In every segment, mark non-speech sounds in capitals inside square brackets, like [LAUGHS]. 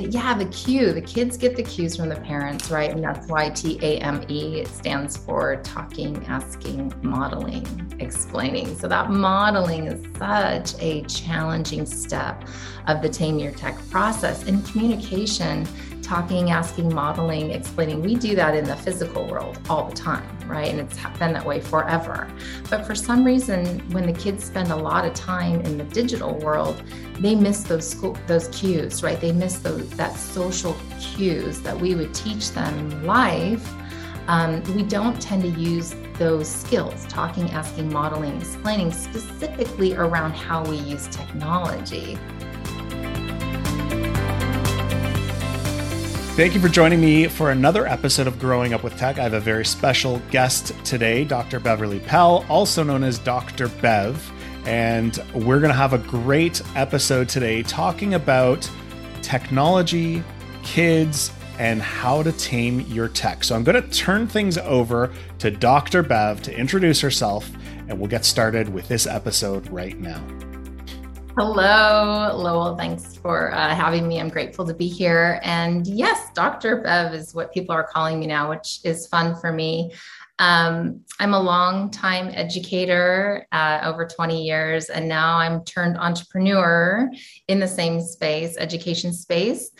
Yeah, the cue. The kids get the cues from the parents, right? And that's why TAME stands for talking, asking, modeling, explaining. So that modeling is such a challenging step of the Tame Your Tech process. In communication, talking, asking, modeling, explaining, we do that in the physical world all the time, right? And it's been that way forever. But for some reason, when the kids spend a lot of time in the digital world, they miss those school, those cues, right? They miss those that social cues that we would teach them live. Um, we don't tend to use those skills talking, asking, modeling, explaining specifically around how we use technology. Thank you for joining me for another episode of Growing Up with Tech. I have a very special guest today, Dr. Beverly Pell, also known as Dr. Bev. And we're going to have a great episode today talking about technology, kids, and how to tame your tech. So I'm going to turn things over to Dr. Bev to introduce herself, and we'll get started with this episode right now. Hello, Lowell. Thanks for uh, having me. I'm grateful to be here. And yes, Dr. Bev is what people are calling me now, which is fun for me. Um, I'm a long time educator, uh, over 20 years, and now I'm turned entrepreneur in the same space, education space.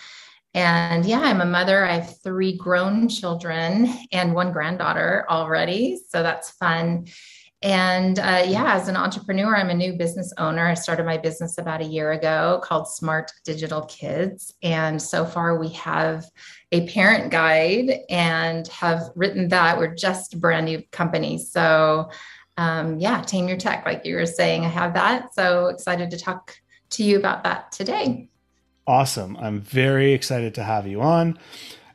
And yeah, I'm a mother. I have three grown children and one granddaughter already. So that's fun. And uh, yeah, as an entrepreneur, I'm a new business owner. I started my business about a year ago called Smart Digital Kids. And so far, we have a parent guide and have written that. We're just a brand new company. So, um, yeah, Tame Your Tech, like you were saying, I have that. So excited to talk to you about that today. Awesome. I'm very excited to have you on.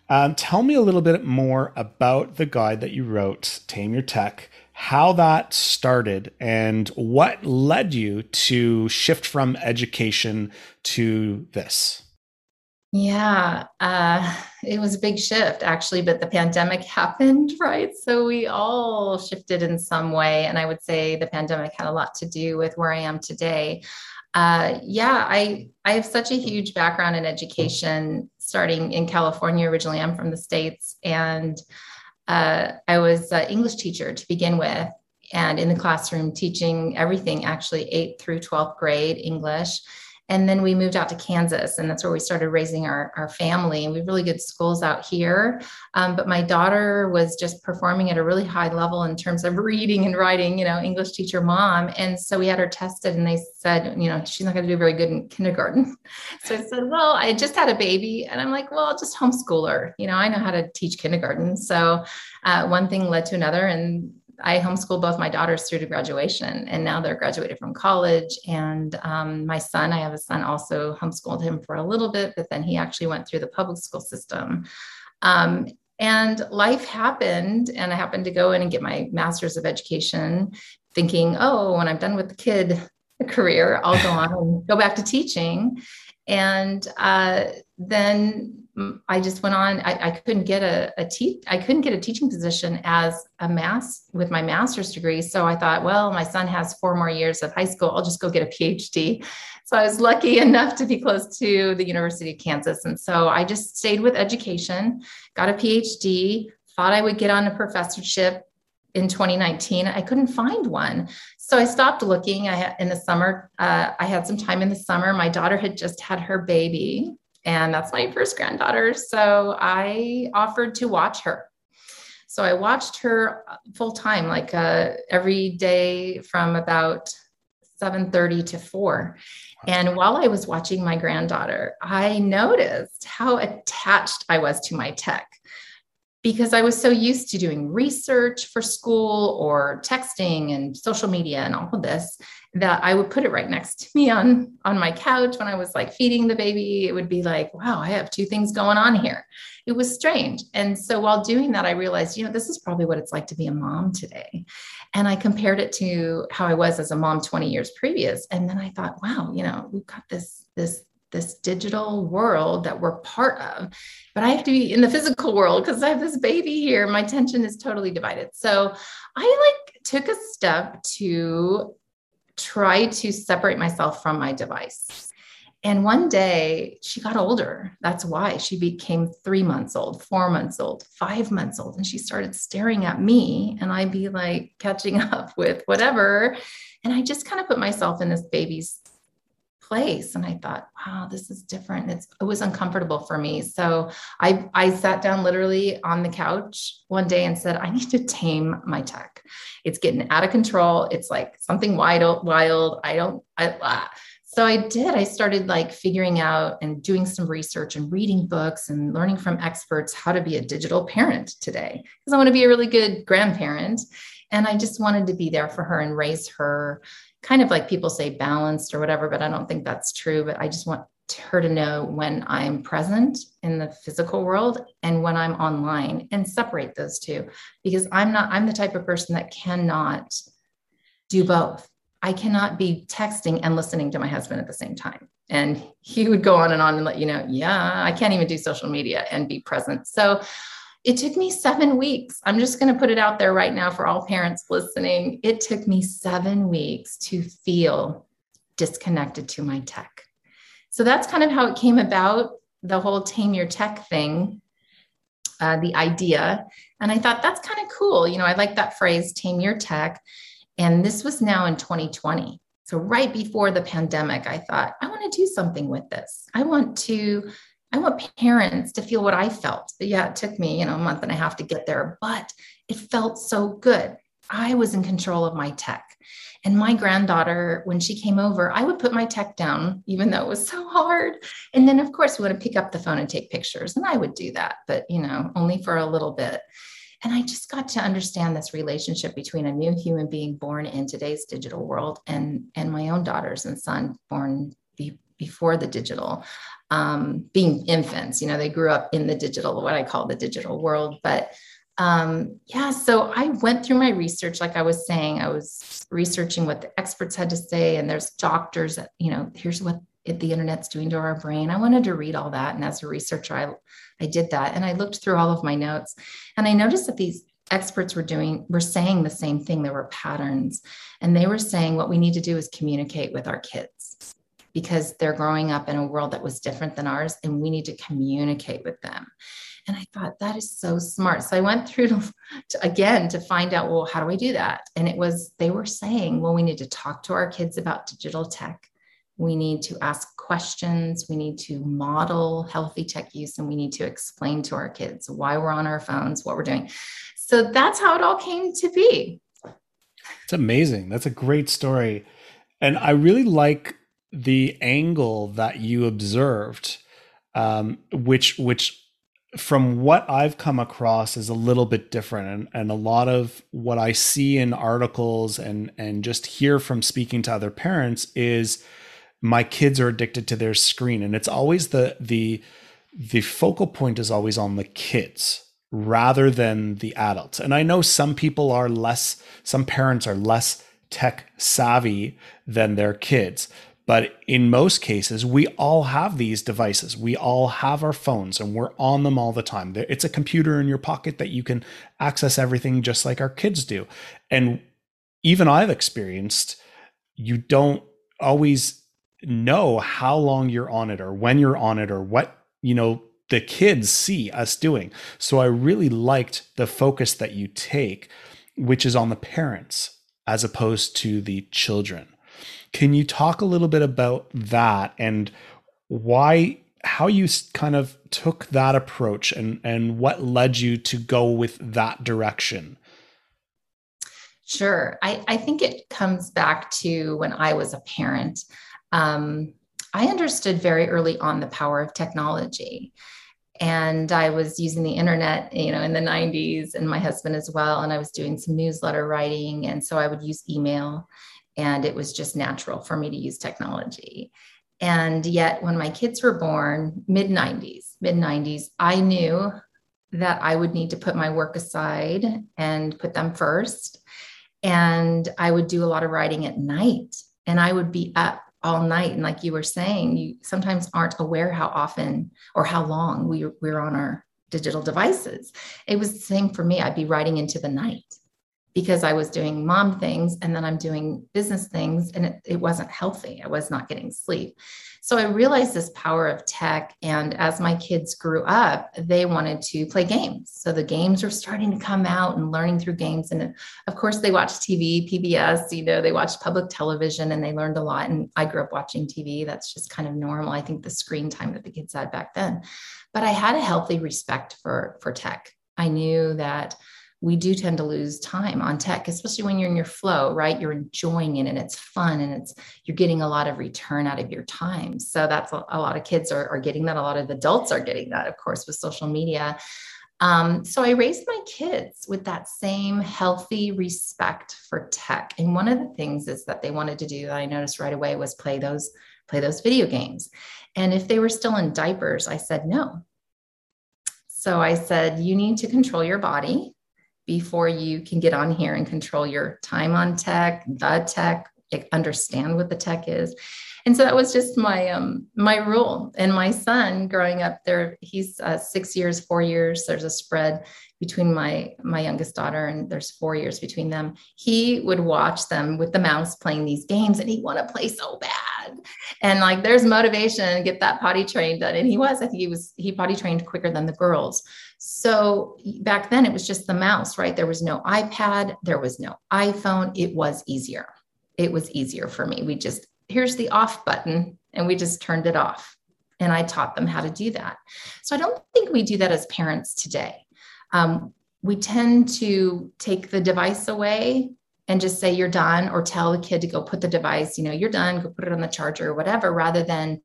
Um, tell me a little bit more about the guide that you wrote, Tame Your Tech how that started and what led you to shift from education to this. Yeah, uh, it was a big shift actually, but the pandemic [LAUGHS] happened, right? So we all shifted in some way. And I would say the pandemic had a lot to do with where I am today. Uh, yeah, I, I have such a huge background in education, starting in California. Originally, I'm from the States. And uh, I was an English teacher to begin with, and in the classroom teaching everything actually, eighth through 12th grade English. And then we moved out to Kansas, and that's where we started raising our, our family. And we have really good schools out here. Um, but my daughter was just performing at a really high level in terms of [LAUGHS] reading and writing, you know, English teacher mom. And so we had her tested, and they said, you know, she's not going to do very good in kindergarten. [LAUGHS] So I said, well, I just had a baby. And I'm like, well, just homeschool her. You know, I know how to teach kindergarten. So uh, one thing led to another. And I homeschooled both my daughters through to graduation, and now they're graduated from college. And um, my son, I have a son, also homeschooled him for a little bit, but then he actually went through the public school system. Um, and life happened, and I happened to go in and get my master's of education, thinking, oh, when I'm done with the kid [LAUGHS] career, I'll go on and go back to teaching. And uh, then I just went on. I, I couldn't get a, a te- I couldn't get a teaching position as a mass with my master's degree. So I thought, well, my son has four more years of high school. I'll just go get a PhD. So I was lucky [LAUGHS] enough to be close to the University of Kansas, and so I just stayed with education, got a PhD. Thought I would get on a professorship in 2019. I couldn't find one. So I stopped looking. I in the summer, uh, I had some time in the summer. My daughter had just had her baby and that's my first granddaughter. So I offered to watch her. So I watched her full time, like uh, every day from about 7:30 to 4. And while I was watching my granddaughter, I noticed how attached I was to my tech because I was so used to doing research for school or texting and social media and all of this that I would put it right next to me on on my couch when I was like feeding the baby. It would be like, wow, I have two things going on here. It was strange. And so while doing that, I realized, you know, this is probably what it's like to be a mom today. And I compared it to how I was as a mom 20 years previous. And then I thought, wow, you know, we've got this this this digital world that we're part of but i have to be in the physical world because i have this baby here my attention is totally divided so i like took a step to try to separate myself from my device. And one day she got older. That's why she became three months old, four months old, five months old. And she started staring at me, and I'd be like catching [LAUGHS] up with whatever. And I just kind of put myself in this baby's place. And i thought wow this is different. It's, it was uncomfortable for me. So i i sat down literally on the couch one day and said i need to tame my tech. It's getting out of control. It's like something wild wild. I don't i ah. so i did. I started like figuring out and doing some research and reading books and learning from experts how to be a digital parent today because i want to be a really good grandparent. And i just wanted to be there for her and raise her kind of like people say balanced or whatever, but I don't think that's true. But I just want her to know when I'm present in the physical world and when I'm online and separate those two because I'm not, I'm the type of person that cannot do both. I cannot be texting and listening to my husband at the same time. And he would go on and on and let you know, yeah, I can't even do social media and be present. So it took me seven weeks. I'm just going to put it out there right now for all parents listening. It took me seven weeks to feel disconnected to my tech. So that's kind of how it came about the whole tame your tech thing, uh, the idea. And I thought that's kind of cool. You know, I like that phrase, tame your tech. And this was now in 2020. So, right before the pandemic, I thought, I want to do something with this. I want to I want parents to feel what I felt. But yeah, it took me, you know, a month and a half to get there, but it felt so good. I was in control of my tech. And my granddaughter, when she came over, I would put my tech down, even though it was [LAUGHS] so hard. And then, of course, we would pick up the phone and take pictures. And I would do that, but, you know, only for a little bit. And I just got to understand this relationship between a new human being born in today's digital world and, and my own daughters and son born be, before the digital um, being infants. You know, they grew up in the digital, what I call the digital world. But um, yeah, so I went through my research, like I was saying, I was researching what the experts had to say, and there's doctors that, you know, here's what the internet's doing to our brain. I wanted to read all that. And as a researcher, I, I did that. And I looked through all of my notes and I noticed that these experts were doing, were saying the same thing. There were patterns. And they were saying what we need to do is communicate with our kids because they're growing up in a world that was different than ours and we need to communicate with them. And i thought that is so smart. So i went [LAUGHS] through to, to, again to find out well how do i do that? And it was they were saying well we need to talk to our kids about digital tech. We need to ask questions. We need to model healthy tech use and we need to explain to our kids why we're on our phones what we're doing. So that's how it all came to be. It's amazing. That's a great story. And i really like the angle that you observed, um, which which from what I've come across is a little bit different, and, and a lot of what I see in articles and and just hear from speaking to other parents is my kids are addicted to their screen, and it's always the the the focal point is always on the kids rather than the adults. And I know some people are less, some parents are less tech savvy than their kids. But in most cases, we all have these devices. We all have our phones and we're on them all the time. It's a computer in your pocket that you can access everything just like our kids do. And even I've experienced, you don't always know how long you're on it or when you're on it or what, you know, the kids see us doing. So I really liked the focus that you take, which is on the parents as opposed to the children. Can you talk a little bit about that and why how you kind of took that approach and and what led you to go with that direction? Sure. I, I think it comes back to when I was a parent. Um, I understood very early on the power of technology. And I was using the internet, you know, in the 90s, and my husband as well. And I was doing some newsletter writing. And so I would use email and it was just natural for me to use technology. And yet, when my kids were born, mid 90s, mid 90s, I knew that I would need to put my work aside and put them first. And I would do a lot of writing at night, and I would be up all night. And like you were saying, you sometimes aren't aware how often or how long we, we're on our digital devices. It was the same for me. I'd be writing into the night because I was doing mom things and then I'm doing business things and it, it wasn't healthy. I was not getting sleep. So I realized this power of tech. And as my kids grew up, they wanted to play games. So the games were starting to come out and learning through games. And of course, they watched TV, PBS, you know, they watched public television and they learned a lot. And I grew up watching TV. That's just kind of normal. I think the screen time that the kids had back then. But I had a healthy respect for, for tech. I knew that we do tend to lose time on tech, especially when you're in your flow, right? You're enjoying it and it's fun and it's you're getting a lot of return out of your time. So that's a, a lot of kids are, are getting that. A lot of adults are getting that, of course, with social media. Um, so I raised my kids with that same healthy respect for tech. And one of the things is that they wanted to do that I noticed right away was play those play those video games. And if they were still in diapers, I said no. So I said, you need to control your body before you can get on here and control your time on tech, the tech, understand what the tech is. And so that was just my um my rule. And my son growing up there, he's uh, six years, four years. There's a spread between my my youngest daughter and there's four years between them. He would watch them with the mouse playing these games, and he'd want to play so bad. And like there's motivation, get that potty trained done. And he was, I think he was he potty trained quicker than the girls. So back then it was just the mouse, right? There was no iPad, there was no iPhone. It was easier. It was easier for me. We just, here's the off button, and we just turned it off. And I taught them how to do that. So I don't think we do that as parents today. Um, we tend to take the device away and just say you're done or tell the kid to go put the device, you know, you're done, go put it on the charger or whatever, rather than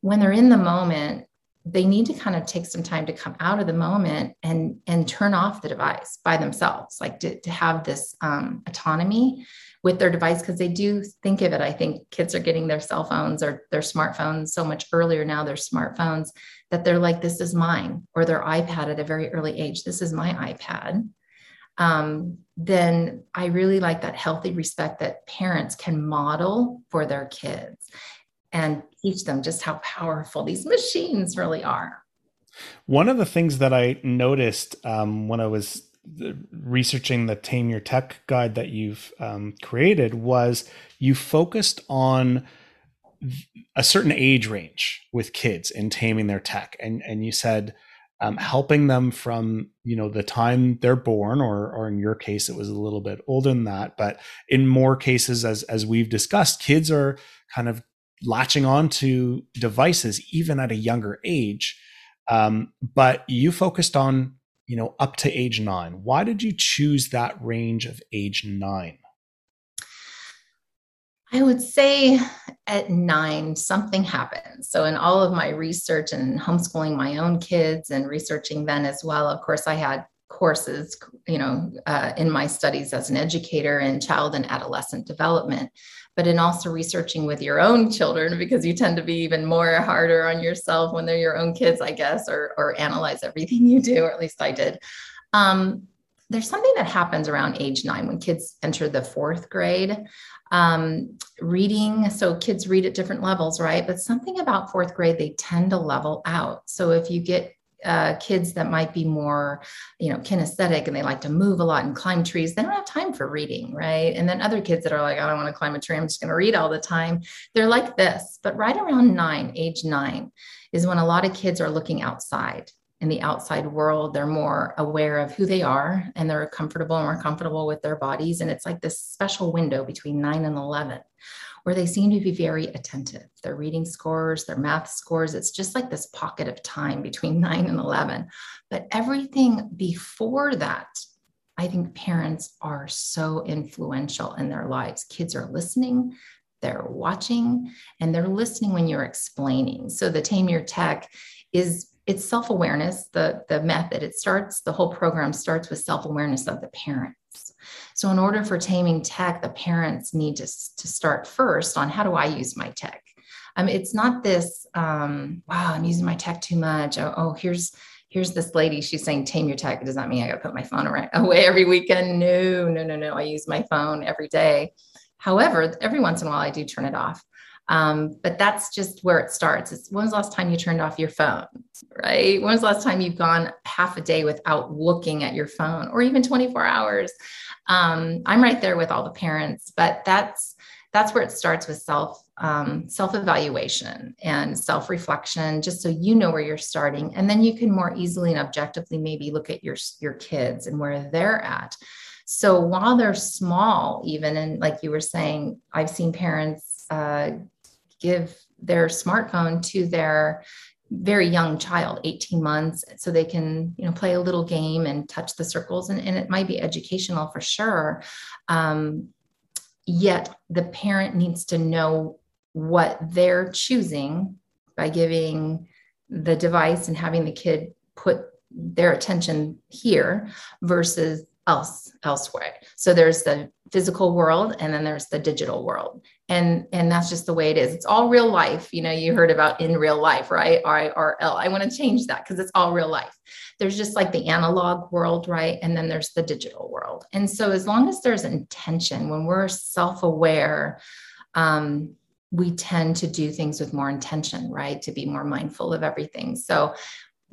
when they're in the moment, they need to kind of take some time to come out of the moment and and turn off the device by themselves like to, to have this um, autonomy with their device because they do think of it i think kids are getting their cell phones or their smartphones so much earlier now their smartphones that they're like this is mine or their ipad at a very early age this is my ipad um, then i really like that healthy respect that parents can model for their kids and teach them just how powerful these machines really are. One of the things that I noticed um, when I was researching the Tame Your Tech guide that you've um, created was you focused on a certain age range with kids in taming their tech, and and you said um, helping them from you know the time they're born, or or in your case it was a little bit older than that, but in more cases, as as we've discussed, kids are kind of latching on to devices even at a younger age. Um, but you focused on, you know, up to age nine. Why did you choose that range of age nine? I would say at nine, something happened. So, in all of my research and homeschooling my own kids and researching then as well, of course, I had courses, you know, uh, in my studies as an educator in child and adolescent development but in also researching with your own children because you tend to be even more harder on yourself when they're your own kids, I guess, or, or analyze everything [LAUGHS] you do, or at least I did. Um, there's something that happens around age nine when kids enter the fourth grade. Um, reading, so kids read at different levels, right? But something about fourth grade, they tend to level out. So if you get uh, kids that might be more, you know, kinesthetic and they like to move a lot and climb trees, they don't have time for reading, right? And then other kids that are like, I don't want to climb a tree, I'm just going to read all the time. They're like this. But right around nine, age nine, is when a lot of kids are looking outside in the outside world. They're more aware of who they are and they're comfortable and more comfortable with their bodies. And it's like this special window between nine and 11 where they seem to be very attentive. Their reading scores, their math scores, it's just like this pocket of time between [LAUGHS] nine and 11. But everything before that, I think parents are so influential in their lives. Kids are listening, they're watching, and they're listening when you're explaining. So the Tame Your Tech is it's self-awareness the the method it starts the whole program starts with self-awareness of the parent so, in order for taming tech, the parents need to, to start first on how do I use my tech? Um, it's not this, um, wow, I'm using my tech too much. Oh, oh, here's here's this lady. She's saying tame your tech. Does that mean I got to put my phone [LAUGHS] away every weekend? No, no, no, no. I use my phone every day. However, every once in a while I do turn it off. Um, but that's just where it starts. It's when was the last time you turned off your phone, right? When was the last time you've gone half a day without looking at your phone or even 24 hours? um, i'm right there with all the parents but that's that's where it starts with self um, self evaluation and self reflection just so you know where you're starting and then you can more easily and objectively maybe look at your your kids and where they're at so while they're small even and like you were saying i've seen parents uh, give their smartphone to their very young child 18 months so they can you know play a little game and touch the circles and, and it might be educational for sure. Um, yet the parent needs to know what they're choosing by giving the device and having the kid put their attention here versus else elsewhere. So there's the physical world and then there's the digital world. And and that's just the way it is. It's all real life. You know you heard about in real life right? Irl i want to change that because it's all real life. There's just like the analog world right? And then there's the digital world. And so as long as there's intention when we're self-aware um, we tend to do things with more intention right? To be more mindful of everything. So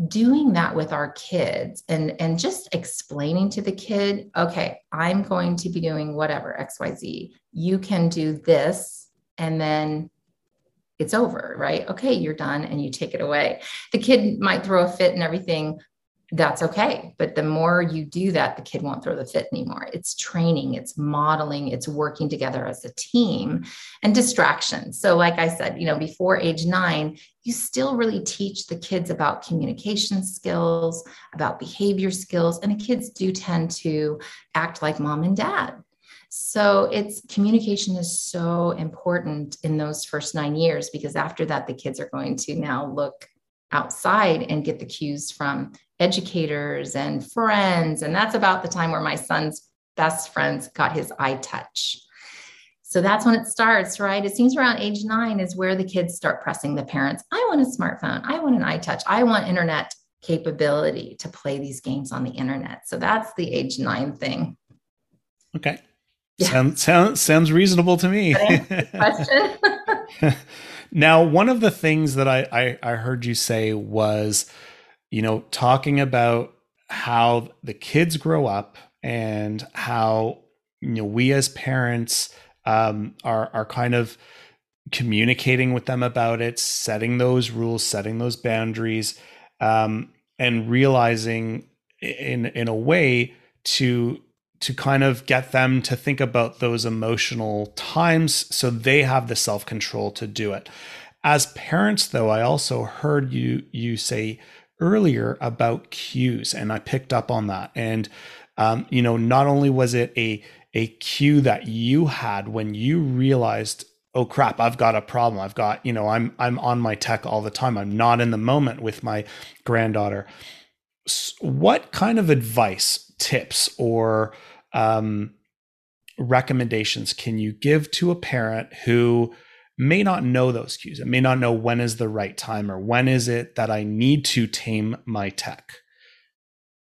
doing that with our kids and and just explaining to the kid okay i'm going to be doing whatever xyz you can do this and then it's over right okay you're done and you take it away the kid might throw a fit and everything that's okay. But the more you do that, the kid won't throw the fit anymore. It's training, it's modeling, it's working together as a team and distractions. So, like I said, you know, before age nine, you still really teach the kids about communication skills, about behavior skills, and the kids do tend to act like mom and dad. So it's communication is so important in those first nine years because after that, the kids are going to now look outside and get the cues from educators and friends. And that's about the time where my son's best friends got his iTouch. So that's when it starts, right? It seems around age nine is where the kids start pressing the parents. I want a smartphone. I want an iTouch. I want internet capability to play these games on the internet. So that's the age nine thing. Okay. Yeah. Sound, sound, sounds reasonable to me. [LAUGHS] question. [LAUGHS] now, one of the things that I, I, I heard you say was you know, talking about how the kids grow up and how you know we as parents um, are are kind of communicating with them about it, setting those rules, setting those boundaries, um, and realizing in in a way to to kind of get them to think about those emotional times so they have the self control to do it. As parents, though, I also heard you you say earlier about cues, and I picked up on that. And um, you know, not only was it a a cue that you had when you realized, oh crap, I've got a problem. I've got, you know, I'm I'm on my tech all the time. I'm not in the moment with my granddaughter. What kind of advice, tips, or um, recommendations can you give to a parent who may not know those cues. It may not know when is the right time or when is it that I need to tame my tech.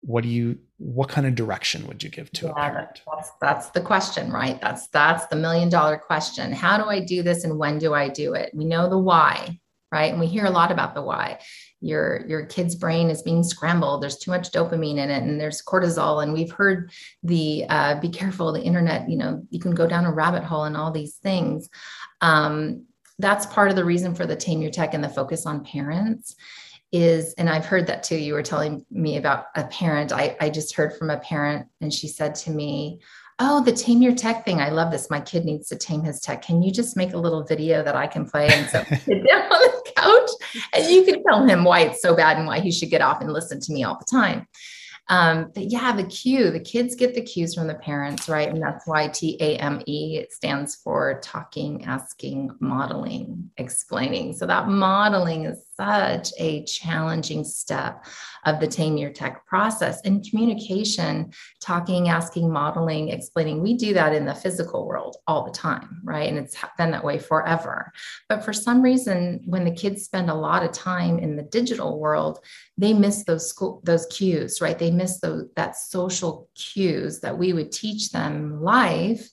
What do you what kind of direction would you give to yeah, a parent? That's, that's the question, right? That's that's the million dollar question. How do I do this and when do I do it? We know the why, right? And we hear a lot about the why. Your your kid's brain is being scrambled. There's too much dopamine in it, and there's cortisol. And we've heard the uh, be careful. The internet, you know, you can go down a rabbit hole and all these things. Um, that's part of the reason for the Tame Your Tech and the focus on parents is, and I've heard that too. You were telling me about a parent. I, I just heard from a parent, and she said to me, Oh, the tame your tech thing. I love this. My kid needs to tame his tech. Can you just make a little video that I can play? And so sit down [LAUGHS] on the couch and you can tell him why it's so bad and why he should get off and listen to me all the time. Um, but yeah, the cue, the kids get the cues from the parents, right? And that's why TAME it stands for talking, asking, modeling, explaining. So that modeling is such a challenging step of the Tame Your Tech process. And communication, talking, asking, modeling, explaining, we do that in the physical world all the time, right? And it's been that way forever. But for some reason, when the kids spend a lot of time in the digital world, they miss those school, those cues, right? They miss those that social cues that we would teach them live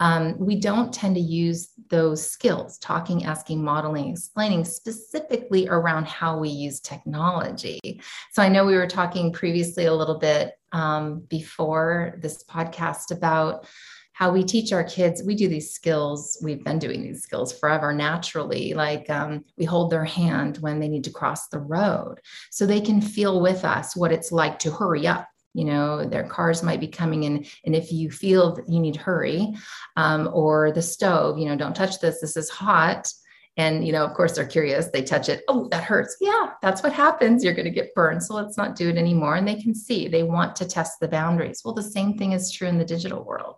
um, we don't tend to use those skills talking, asking, modeling, explaining specifically around how we use technology. So I know we were talking previously a little bit um, before this podcast about how we teach our kids. We do these skills. We've been doing these skills forever naturally. Like um, we hold their hand when they need to cross the road so they can feel with us what it's like to hurry up you know their cars might be coming in and if you feel that you need hurry um, or the stove you know don't touch this this is hot. And you know of course they're curious they touch it. Oh that hurts. Yeah that's what happens. You're going to get burned so let's not do it anymore. And they can see they want to test the boundaries. Well the same thing is true in the digital world.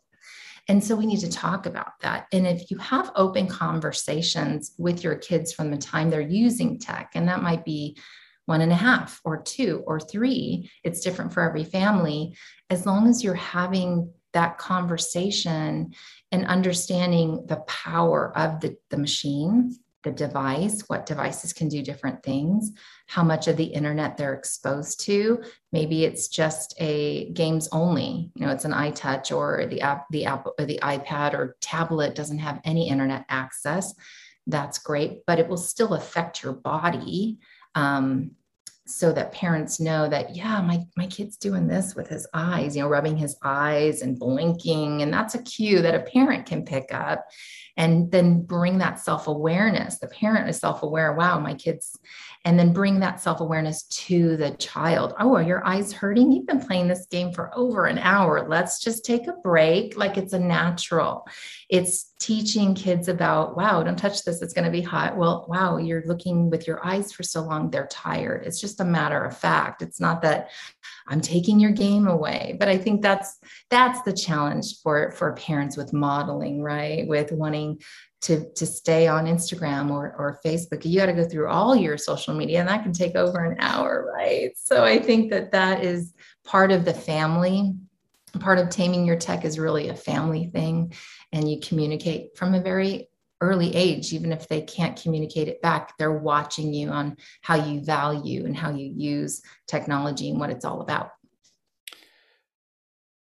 And so we need to talk about that. And if you have open conversations with your kids from the time they're using tech, and that might be one and a half or two or three, it's different for every family. As long as you're having that conversation and understanding the power of the, the machine the device, what devices can do different things, how much of the internet they're exposed to. Maybe it's just a games only, you know, it's an iTouch or the app, the app, or the iPad or tablet doesn't have any internet access. That's great, but it will still affect your body. Um, so that parents know that yeah my my kid's doing this with his eyes you know rubbing his eyes and blinking and that's a cue that a parent can pick up and then bring that self-awareness. The parent is self-aware wow my kids and then bring that self-awareness to the child. Oh are your eyes hurting? You've been playing this game for over an hour. Let's just take a break. Like it's a natural it's teaching kids about wow don't touch this it's going to be hot. Well wow you're looking with your eyes for so long they're tired. It's just a matter of fact. It's not that i'm taking your game away but i think that's that's the challenge for for parents with modeling right? With wanting to to stay on instagram or or facebook. You got to go through all your social media and that can take over an hour right? So i think that that is part of the family. Part of taming your tech is really a family thing and you communicate from a very early age even if they can't communicate it back they're watching you on how you value and how you use technology and what it's all about.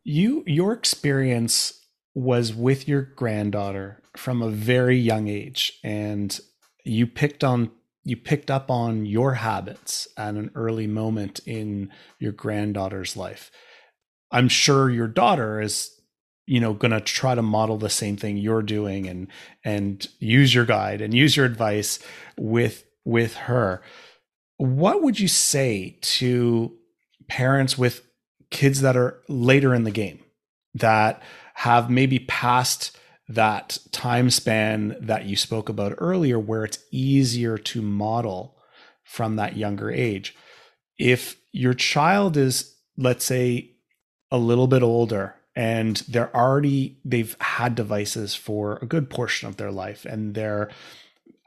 You your experience was with your granddaughter from a very young age and you picked on you picked up on your habits at an early moment in your granddaughter's life. I'm sure your daughter is you know going to try to model the same thing you're doing and and use your guide and use your advice with with her. What would you say to parents with kids that are later in the game that have maybe passed that time span that you spoke about earlier where it's easier to model from that younger age? If your child is let's say a little bit older and they're already they've had devices for a good portion of their life. And they're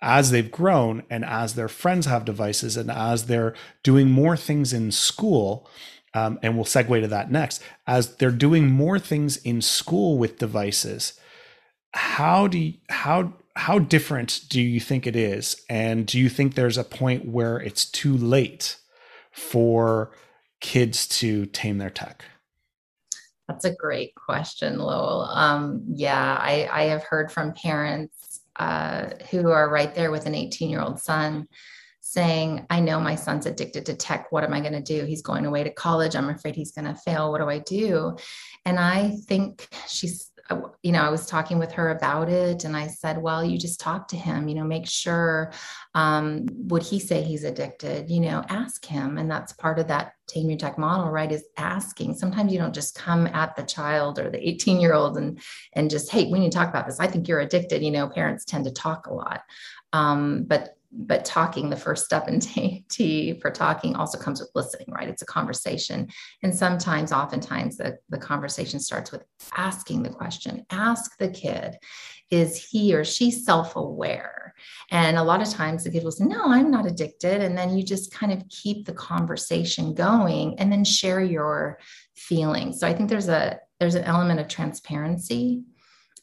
as they've grown and as their friends have devices and as they're doing more things in school um, and we'll segue to that next as they're doing more things in school with devices how do you, how how different do you think it is? And do you think there's a point where it's too late for kids to tame their tech that's a great question, Lowell. Um, yeah, I, I, have heard from parents uh, who are right there with an 18 year old son saying, I know my son's addicted to tech. What am I going to do? He's going away to college. I'm afraid he's going to fail. What do I do? And I think she's you know, I was talking with her about it and I said, well, you just talk to him, you know, make sure, um, would he say he's addicted? You know, ask him. And that's part of that tame your tech model, right? Is asking. Sometimes you don't just come at the child or the 18 year old and, and just, hey, we need to talk about this. I think you're addicted. You know, parents tend to talk a lot. Um, but but talking the first step in [LAUGHS] T, for talking also comes with listening right? It's a conversation. And sometimes oftentimes the, the conversation starts with asking the question ask the kid is he or she self-aware? And a lot of times the kid will say no i'm not addicted. And then you just kind of keep the conversation going and then share your feelings. So i think there's a there's an element of transparency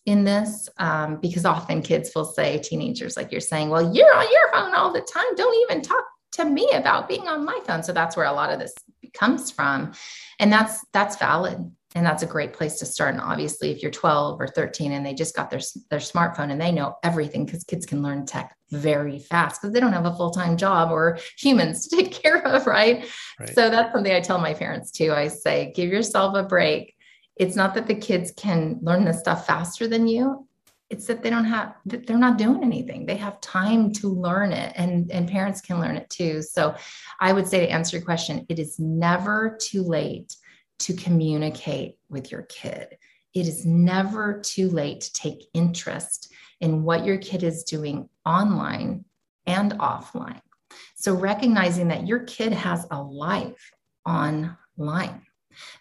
in this um, because often kids will say, teenagers, like you're saying, well, you're on your phone all the time. Don't even talk to me about being on my phone. So that's where a lot of this comes from. And that's that's valid. and that's a great place to start and obviously if you're 12 or 13 and they just got their their smartphone and they know everything because kids can learn tech very fast because they don't have a full-time job or humans to take [LAUGHS] care of right? right so that's something i tell my parents too i say give yourself a break it's not that the kids can learn this stuff faster than you it's that they don't have they're not doing anything they have time to learn it and and parents can learn it too so i would say to answer your question it is never too late to communicate with your kid. It is never too late to take interest in what your kid is doing online and offline. So, recognizing that your kid has a life online.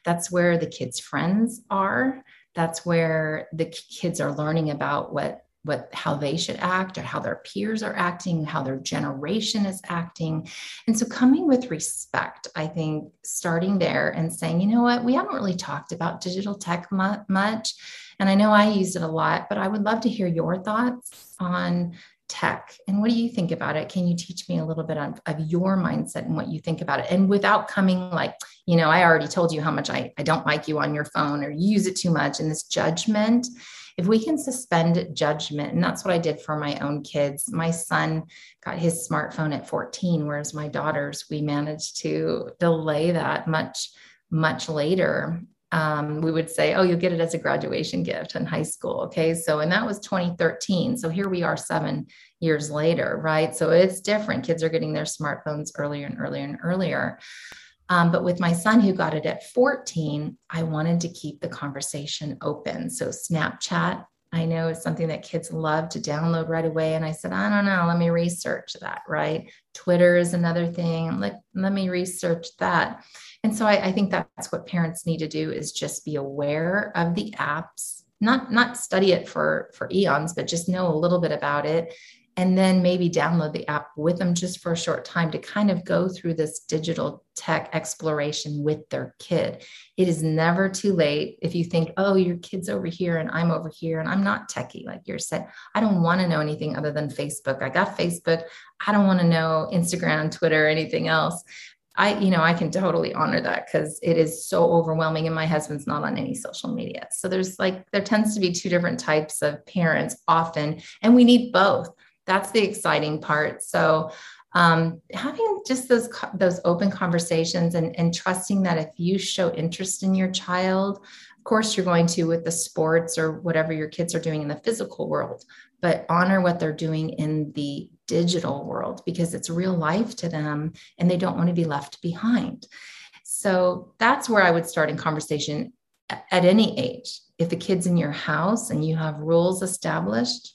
That's where the kids' friends are. That's where the kids are learning about what what how they should act or how their peers are acting how their generation is acting and so coming with respect i think starting there and saying you know what we haven't really talked about digital tech much and i know i use it a lot but i would love to hear your thoughts on tech and what do you think about it can you teach me a little bit of, of your mindset and what you think about it and without coming like you know i already told you how much I, I don't like you on your phone or use it too much and this judgment if we can suspend judgment, and that's what I did for my own kids. My son got his smartphone at 14, whereas my daughters, we managed to delay that much, much later. Um, we would say, oh, you'll get it as a graduation gift in high school. Okay. So, and that was 2013. So here we are seven years later, right? So it's different. Kids are getting their smartphones earlier and earlier and earlier. Um, but with my son who got it at 14, I wanted to keep the conversation open. So Snapchat, I know is something that kids love to download right away. And I said, I don't know, let me research that, right? Twitter is another thing. Let, let me research that. And so I, I think that's what parents need to do is just be aware of the apps, not not study it for for eons, but just know a little bit about it and then maybe download the app with them just for a short time to kind of go through this digital tech exploration with their kid. It is never too late if you think, oh, your kid's over here and I'm over here and I'm not techie, like you're said. I don't want to know anything other than Facebook. I got Facebook. I don't want to know Instagram, Twitter, anything else. I, you know, I can totally honor that because it is so overwhelming and my husband's not on any social media. So there's like, there tends to be two different types of parents often, and we need both that's the exciting part. So um, having just those those open conversations and, and trusting that if you show interest in your child, of course you're going to with the sports or whatever your kids are doing in the physical world, but honor what they're doing in the digital world because it's real life to them and they don't want to be left behind. So that's where I would start in conversation at any age. If the kid's in your house and you have rules established,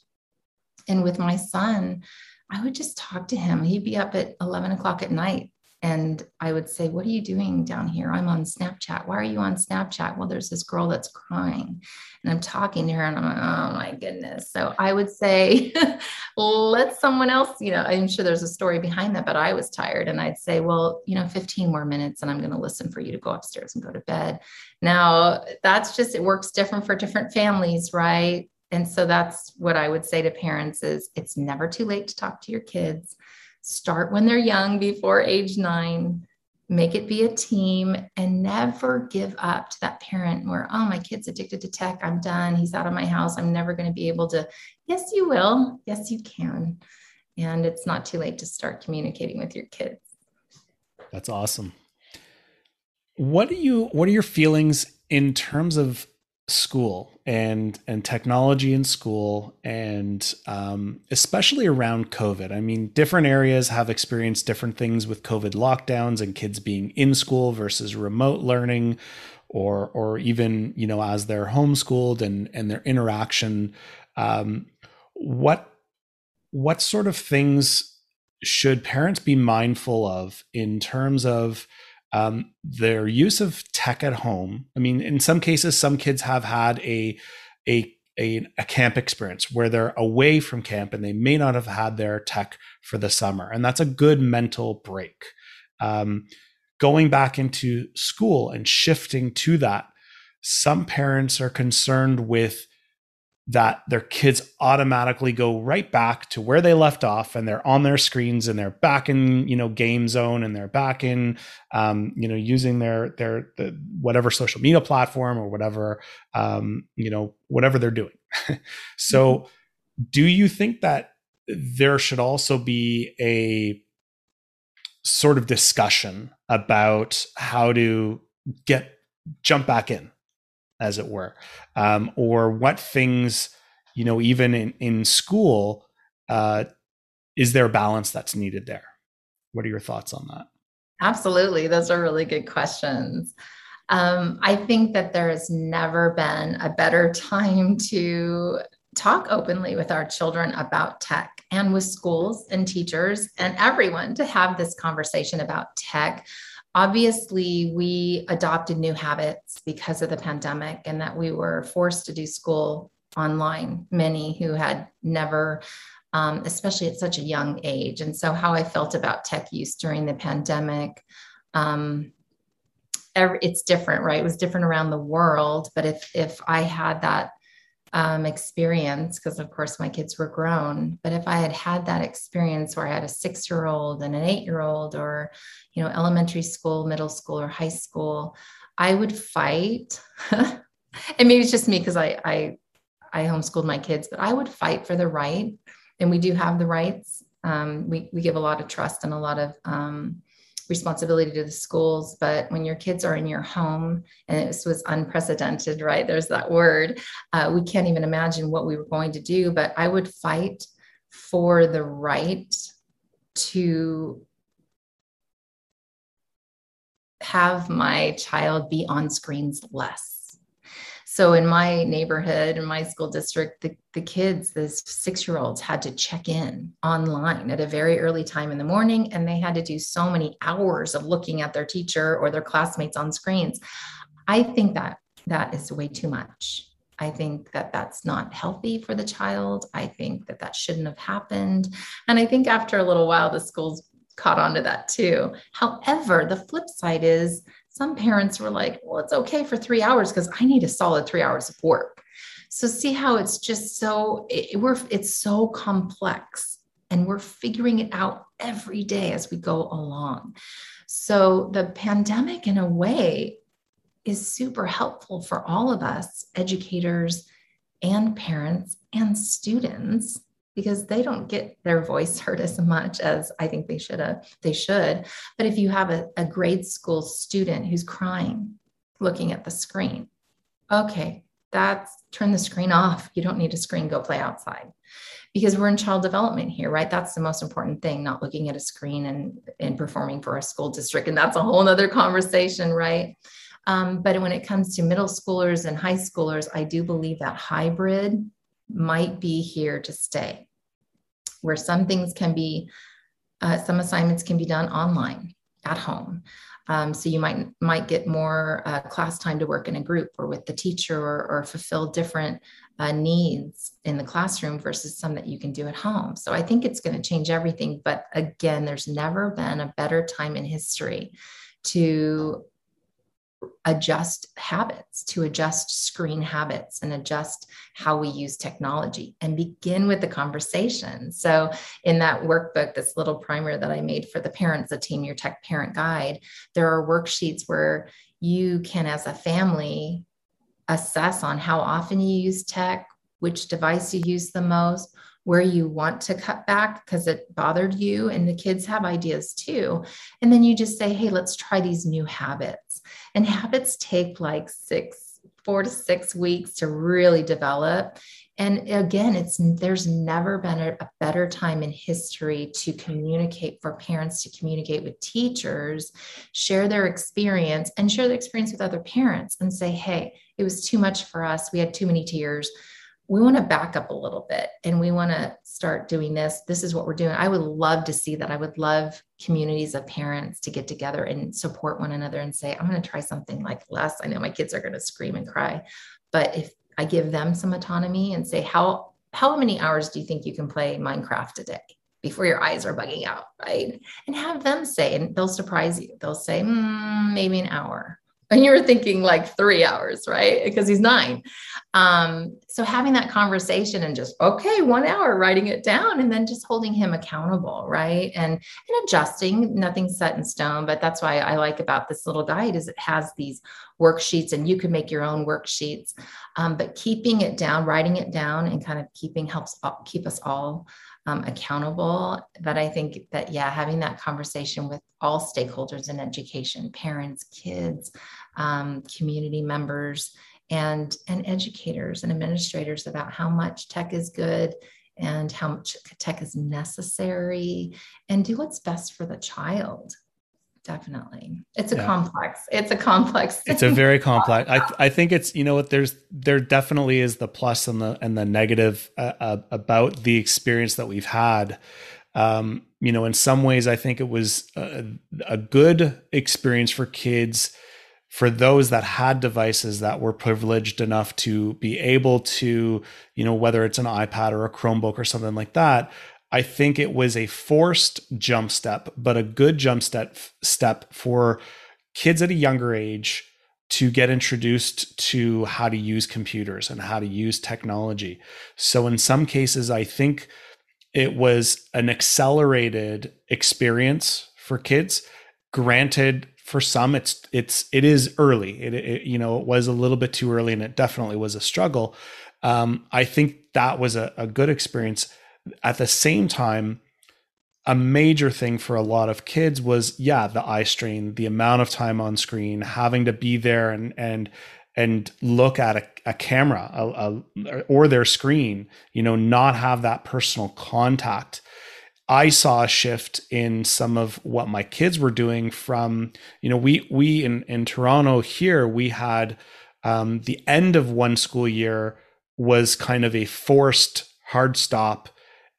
and with my son, I would just talk to him. He'd be up at 11 o'clock at night. And I would say, What are you doing down here? I'm on Snapchat. Why are you on Snapchat? Well, there's this girl that's crying. And I'm talking to her, and I'm like, Oh my goodness. So I would say, [LAUGHS] Let someone else, you know, I'm sure there's a story behind that, but I was tired. And I'd say, Well, you know, 15 more minutes, and I'm going to listen for you to go upstairs and go to bed. Now, that's just, it works different for different families, right? and so that's what i would say to parents is it's never too late to talk to your kids start when they're young before age 9 make it be a team and never give up to that parent where oh my kid's addicted to tech. I'm done. He's out of my house. I'm never going to be able to. Yes you will. Yes you can. And it's not too late to start communicating with your kids. That's awesome. What do you what are your feelings in terms of school and and technology in school and um, especially around covid. I mean different areas have experienced different things with covid lockdowns and kids being in school versus remote learning or or even you know as they're homeschooled and and their interaction. Um, what what sort of things should parents be mindful of in terms of um, their use of tech at home. I mean, in some cases, some kids have had a, a a, a, camp experience where they're away from camp and they may not have had their tech for the summer. And that's a good mental break. Um, going back into school and shifting to that, some parents are concerned with that their kids automatically go right back to where they left off and they're on their screens and they're back in you know game zone and they're back in um, you know using their their the, whatever social media platform or whatever um, you know whatever they're doing [LAUGHS] so mm-hmm. do you think that there should also be a sort of discussion about how to get jump back in as it were, um, or what things, you know, even in, in school, uh, is there balance that's needed there? What are your thoughts on that? Absolutely. Those are really good questions. Um, I think that there has never been a better [LAUGHS] time to talk openly with our children about tech and with schools and teachers and everyone to have this conversation about tech obviously we adopted new habits because of the pandemic and that we were forced to do school online. Many who had never um, especially at such a young age. And so how i felt about tech use during the pandemic um, every, it's different right? It was different around the world but if if i had that um, experience because of course my kids were grown but if i had had that experience where i had a six year old and an eight year old or you know elementary school middle school or high school i would fight. [LAUGHS] And maybe it's just me because I, I i homeschooled my kids but i would fight for the right and we do have the rights. Um, we, we give a lot of trust and a lot of um, responsibility to the schools but when your kids are in your home and this was unprecedented right? There's that word. Uh, we can't even imagine what we were going to do but i would fight for the right to have my child be on screens less so in my neighborhood, in my school district, the, the kids, the six year olds had to check in online at a very early time in the morning. And they had to do so many hours of looking at their teacher or their classmates on screens. I think that that is way too much. I think that that's not healthy for the child. I think that that shouldn't have happened. And I think after a little while, the schools caught on to that too. However, the flip side is some parents were like, well, it's okay for three hours because I need a solid three hours of work. So see how it's just so it, we're it's so complex and we're figuring it out every day as we go along. So the pandemic in a way is super helpful for all of us educators and parents and students because they don't get their voice [LAUGHS] heard as much as I think they should have. They should. But if you have a, a grade school student who's crying, looking at the screen, okay, that's turn the screen off. You don't need a screen, go play outside. Because we're in child development here, right? That's the most important thing, not looking at a screen and, and performing for a school district. And that's a whole nother conversation, right? Um, but when it comes to middle schoolers and high schoolers, I do believe that hybrid might be here to stay, where some things can be, uh, some assignments can be done online at home. Um, so you might might get more uh, class time to work in a group or with the teacher or, or fulfill different uh, needs in the classroom versus some that you can do at home. So I think it's going to change everything. But again, there's never been a better time in history to adjust habits, to adjust screen habits and adjust how we use technology and begin with the conversation. So, in that workbook, this little primer that I made for the parents, the Tame Your Tech Parent Guide, there are worksheets where you can, as a family, assess on how often you use tech, which device you use the most, where you want to cut back because it bothered you and the kids have ideas too. And then you just say hey let's try these new habits. And habits take like six four to six weeks to really develop. And again it's there's never been a, better time in history to communicate for parents to communicate with teachers share their experience and share the experience with other parents and say hey it was too much for us. We had too many tears we want to back up a little bit and we want to start doing this. This is what we're doing. I would love to see that. I would love communities of parents to get together and support one another and say, I'm going to try something like less. I know my kids are going to scream and cry, but if I give them some autonomy and say, how, how many hours do you think you can play Minecraft a day? before your eyes are bugging out, right? And have them say, and they'll surprise you. They'll say, mm, maybe an hour and you were thinking like three hours, right? Because he's nine. Um, so having that conversation and just, okay, one hour, writing it down, and then just holding him accountable, right? And and adjusting, nothing set in stone. But that's why I like about this little guide is it has these worksheets and you can make your own worksheets. Um, but keeping it down, writing it down and kind of keeping helps keep us all um, accountable. But I think that, yeah, having that conversation with all stakeholders in education, parents, kids, um, community members, and, and educators and administrators about how much tech is good and how much tech is necessary and do what's best for the child definitely. It's a yeah. complex it's a complex [LAUGHS] it's a very complex i i think it's you know what there's there definitely is the plus and the and the negative uh, uh, about the experience that we've had. Um you know in some ways i think it was a, a good experience for kids for those that had devices that were privileged enough to be able to you know whether it's an ipad or a chromebook or something like that I think it was a forced jump step, but a good jump step step for kids at a younger age to get introduced to how to use computers and how to use technology. So in some cases I think it was an accelerated experience for kids. Granted for some it's it's it is early. It, it you know it was a little bit too early and it definitely was a struggle. Um, I think that was a, a good experience at the same time, a major thing for a lot of kids was yeah the eye strain the amount of time on screen having to be there and and and look at a, a camera a, a, or their screen you know not have that personal contact. I saw a shift in some of what my kids were doing from you know we we in in toronto here we had um, the end of one school year was kind of a forced hard stop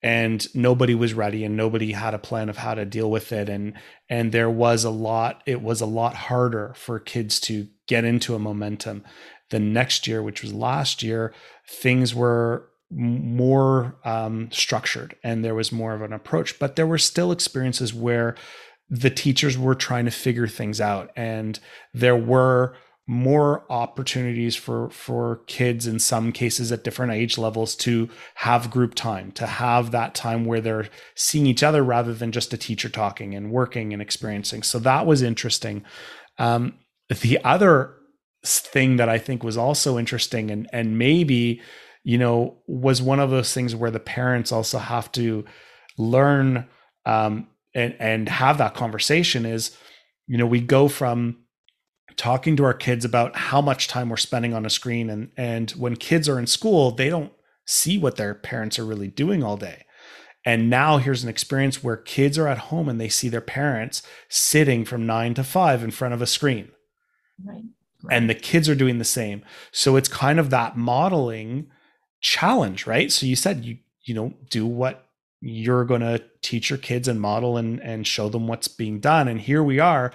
and nobody was ready and nobody had a plan of how to deal with it. And and there was a lot it was a lot harder for kids to get into a momentum the next year which was last year. Things were more um, structured and there was more of an approach but there were still experiences where the teachers were trying to figure things out and there were more opportunities for for kids in some cases at different age levels to have group time to have that time where they're seeing each other rather than just a teacher talking and working and experiencing. So that was interesting. Um, the other thing that i think was also interesting and and maybe you know was one of those things where the parents also have to learn um, and and have that conversation is you know we go from talking to our kids about how much time we're spending on a screen. And and when kids are in school they don't see what their parents are really doing all day. And now here's an experience where kids are at home and they see their parents sitting from 9 to 5 in front of a screen. Right, right. and the kids are doing the same. So it's kind of that modeling challenge right? So you said you you know do what you're going to teach your kids and model and and show them what's being done. And here we are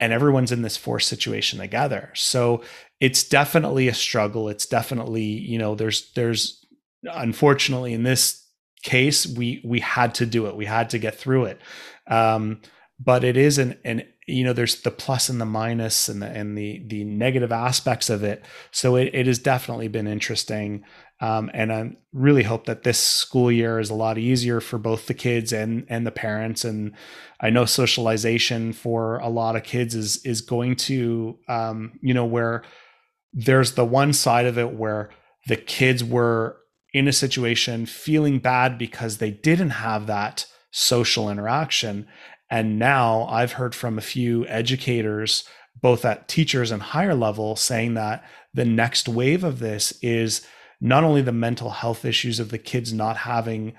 and everyone's in this forced situation together. So it's definitely a struggle. It's definitely, you know, there's there's unfortunately in this case we we had to do it. We had to get through it. Um, but it is an an you know there's the plus and the minus and the and the the negative aspects of it. So it, it has definitely been interesting. Um, and I really hope that this school year is a lot easier for both the kids and and the parents. And I know socialization for a lot of kids is is going to um, you know where there's the one side of it where the kids were in a situation feeling bad because they didn't have that social interaction. And now I've heard from a few educators, both at teachers and higher level, saying that the next wave of this is not only the mental health issues of the kids not having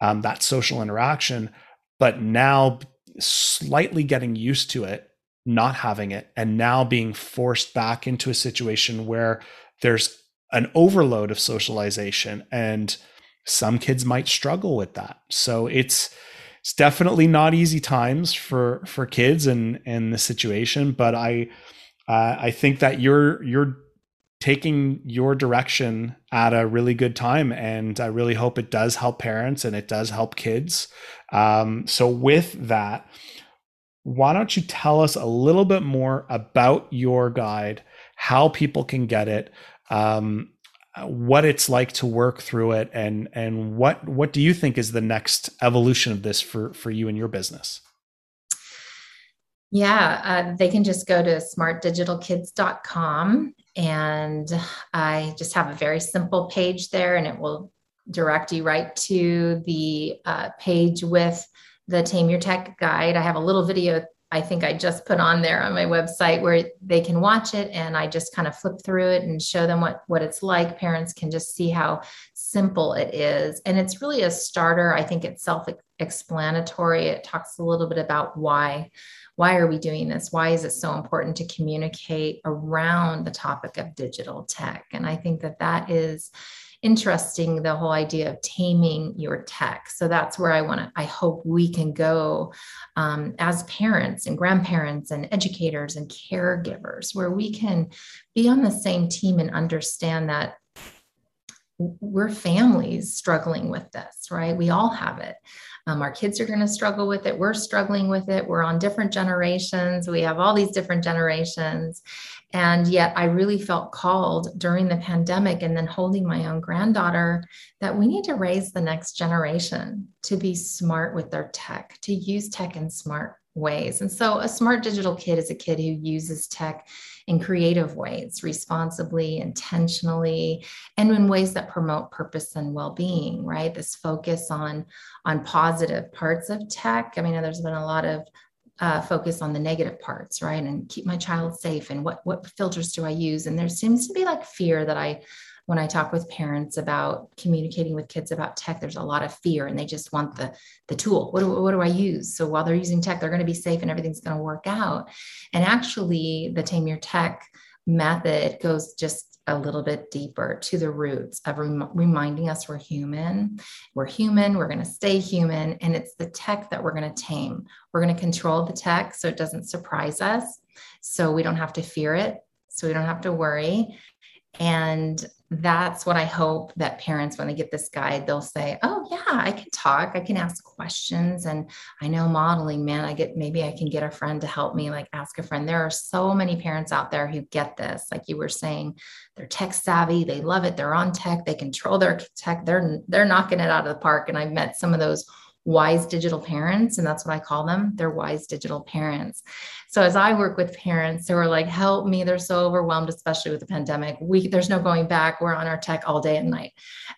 um, that social interaction, but now slightly getting used to it, not having it, and now being forced back into a situation where there's an overload of socialization and some kids might struggle with that. So it's it's definitely not easy times for for kids and and the situation, but I uh, I think that you're you're taking your direction at a really good time. And I really hope it does help parents and it does help kids. Um, so, with that, why don't you tell us a little bit more about your guide, how people can get it, um, what it's like to work through it, and and what what do you think is the next evolution of this for for you and your business? Yeah, uh, they can just go to smartdigitalkids.com and I just have a very simple page there and it will direct you right to the uh, page with the Tame Your Tech guide. I have a little video I think I just put on there on my website where they can watch it and I just kind of flip through it and show them what what it's like. Parents can just see how simple it is. And it's really a starter. I think it's self-explanatory. It talks a little bit about why why are we doing this? Why is it so important to communicate around the topic of digital tech? And I think that that is interesting the whole idea of taming your tech so that's where i want to i hope we can go um, as parents and grandparents and educators and caregivers where we can be on the same team and understand that we're families struggling with this right we all have it um, our kids are going to struggle with it. We're struggling with it. We're on different generations. We have all these different generations. And yet, I really felt called during the pandemic and then holding my own granddaughter that we need to raise the next generation to be smart with their tech, to use tech in smart ways. And so, a smart digital kid is a kid who uses tech in creative ways, responsibly, intentionally, and in ways that promote purpose and well-being, right? This focus on on positive parts of tech. I mean, there's been a lot of uh, focus on the negative parts, right? And keep my child safe. And what what filters do I use? And there seems to be like fear that I when I talk with parents about communicating with kids about tech, there's a lot of fear and they just want the, the tool. What do, what do I use? So while they're using tech, they're going to be safe and everything's going to work out. And actually, the Tame Your Tech method goes just a little bit deeper to the roots of rem- reminding us we're human. We're human, we're going to stay human, and it's the tech that we're going to tame. We're going to control the tech so it doesn't surprise us, so we don't have to fear it, so we don't have to worry. And that's what I hope that parents, when they get this guide, they'll say, Oh, yeah, I can talk, I can ask questions. And I know modeling, man, I get maybe I can get a friend to help me, like ask a friend. There are so many parents out there who get this. Like you were saying, they're tech savvy, they love it, they're on tech, they control their tech, they're they're knocking it out of the park. And I've met some of those wise digital parents and that's what i call them they're wise digital parents. So as i work with parents who are like help me they're so overwhelmed especially with the pandemic. We there's no going back we're on our tech all day and night.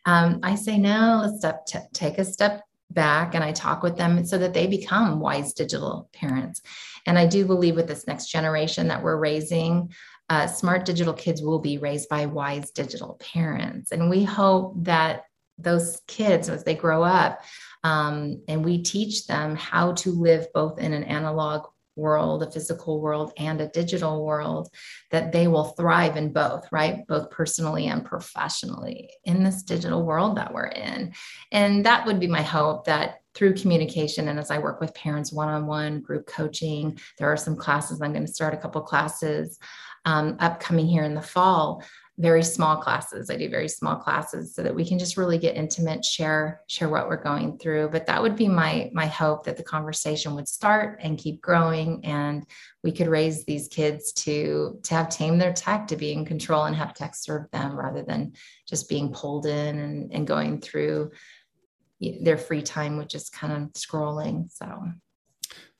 Um, i say no let's step t- take a step back and i talk with them so that they become wise digital parents. And i do believe with this next generation that we're raising uh, smart digital kids will be raised by wise digital parents. And we hope that those kids as they grow up um, and we teach them how to live both in an analog world, a physical world, and a digital world, that they will thrive in both, right? Both personally and professionally in this digital world that we're in. And that would be my hope that through communication and as I work with parents one on one, group coaching, there are some classes. I'm going to start a couple classes um, upcoming here in the fall very small classes. I do very small classes so that we can just really get intimate, share share what we're going through. But that would be my my hope that the conversation would start and keep growing, and we could raise these kids to to have tame their tech, to be in control, and have tech serve them rather than just being pulled in and, and going through their free time, which is kind of scrolling. So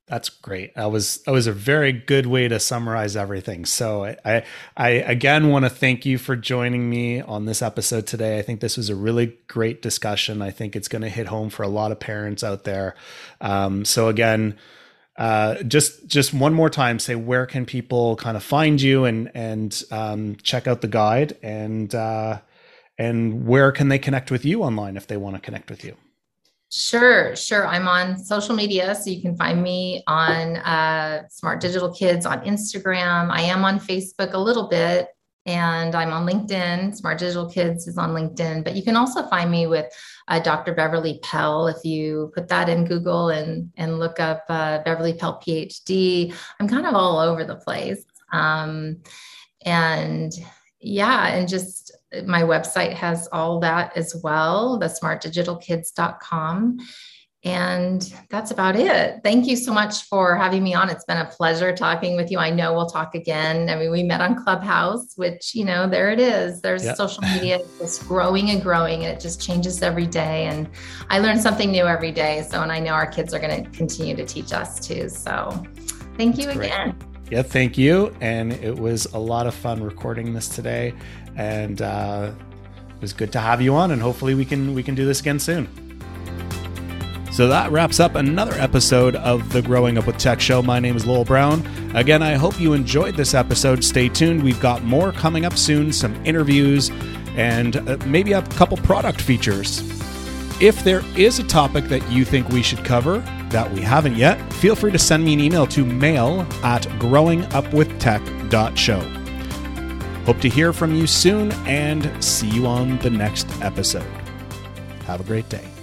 that's great. That was that was a very good way to summarize everything. So I I, again want to thank you for joining me on this episode today. I think this was a really great discussion. I think it's going to hit home for a lot of parents out there. Um, so again, uh, just just one more time, say where can people kind of find you and and um, check out the guide and uh, and where can they connect with you online if they want to connect with you. Sure, sure. I'm on social media, so you can find me on uh, Smart Digital Kids on Instagram. I am on Facebook a little bit, and I'm on LinkedIn. Smart Digital Kids is on LinkedIn, but you can also find me with uh, Dr. Beverly Pell if you put that in Google and and look up uh, Beverly Pell PhD. I'm kind of all over the place, um, and yeah, and just my website has all that as well, the smartdigitalkids.com. and that's about it. Thank you so much for having me on. It's been a pleasure talking with you. I know we'll talk again. I mean, we met on Clubhouse, which, you know, there it is. There's yep. social [LAUGHS] media just growing and growing, and it just changes every day. And I learn something new every day. So, and I know our kids are going to continue to teach us too. So, thank you that's again. Great. Yeah, thank you. And it was a lot of fun recording this today. And uh, it was good to have you on. And hopefully we can we can do this again soon. So that wraps up another episode of the Growing Up with Tech show. My name is Lowell Brown. Again, I hope you enjoyed this episode. Stay tuned. We've got more coming up soon, some interviews, and uh, maybe a couple product features. If there is a topic that you think we should cover that we haven't yet, feel free to send me an email to mail at growingupwithtech.show. Hope to hear from you soon and see you on the next episode. Have a great day.